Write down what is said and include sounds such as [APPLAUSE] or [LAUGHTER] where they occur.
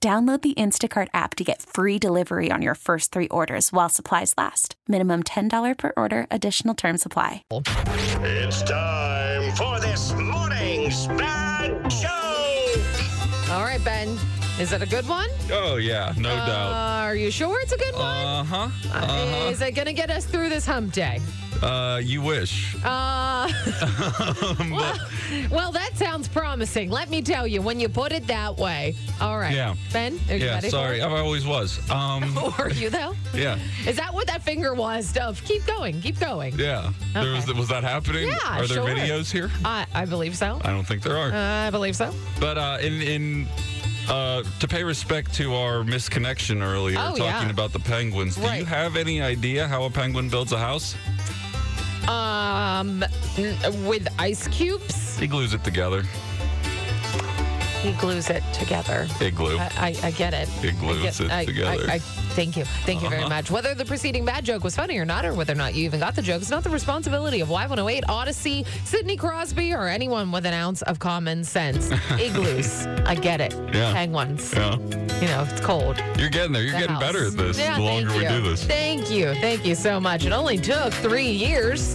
Download the Instacart app to get free delivery on your first three orders while supplies last. Minimum $10 per order, additional term supply. It's time for this morning's bad joke. All right, Ben. Is it a good one? Oh yeah, no Uh, doubt. Are you sure it's a good one? Uh huh. Uh, Uh Is it going to get us through this hump day? Uh, you wish. Uh, [LAUGHS] well, well, that sounds promising. Let me tell you, when you put it that way. All right. Yeah. Ben, are you Yeah, ready? sorry. I always was. Um? [LAUGHS] Were you, though? [LAUGHS] yeah, Is that what that finger was? Of keep going, keep going. yeah. There was, was that happening? Yeah, Are there sure. videos here? I, I believe so. I don't think there are. I believe so. But uh, in in uh, to pay respect to our misconnection earlier, Oh, talking yeah. about the penguins. Do you have any idea how a penguin builds a house? Um, with ice cubes, He glues it together. He glues it together. Igloo. I, I, I get it. He glues get, it I, together. I, I, thank you. Thank you very Uh-huh. much. Whether the preceding bad joke was funny or not, or whether or not you even got the joke, is not the responsibility of Y108, Audacy, Sidney Crosby, or anyone with an ounce of common sense. [LAUGHS] Igloos. I get it. Yeah. Penguins. yeah, You know, it's cold. you're getting there. You're The getting house. better at this. Yeah, the longer we do this. Thank you. Thank you so much. It only took three years.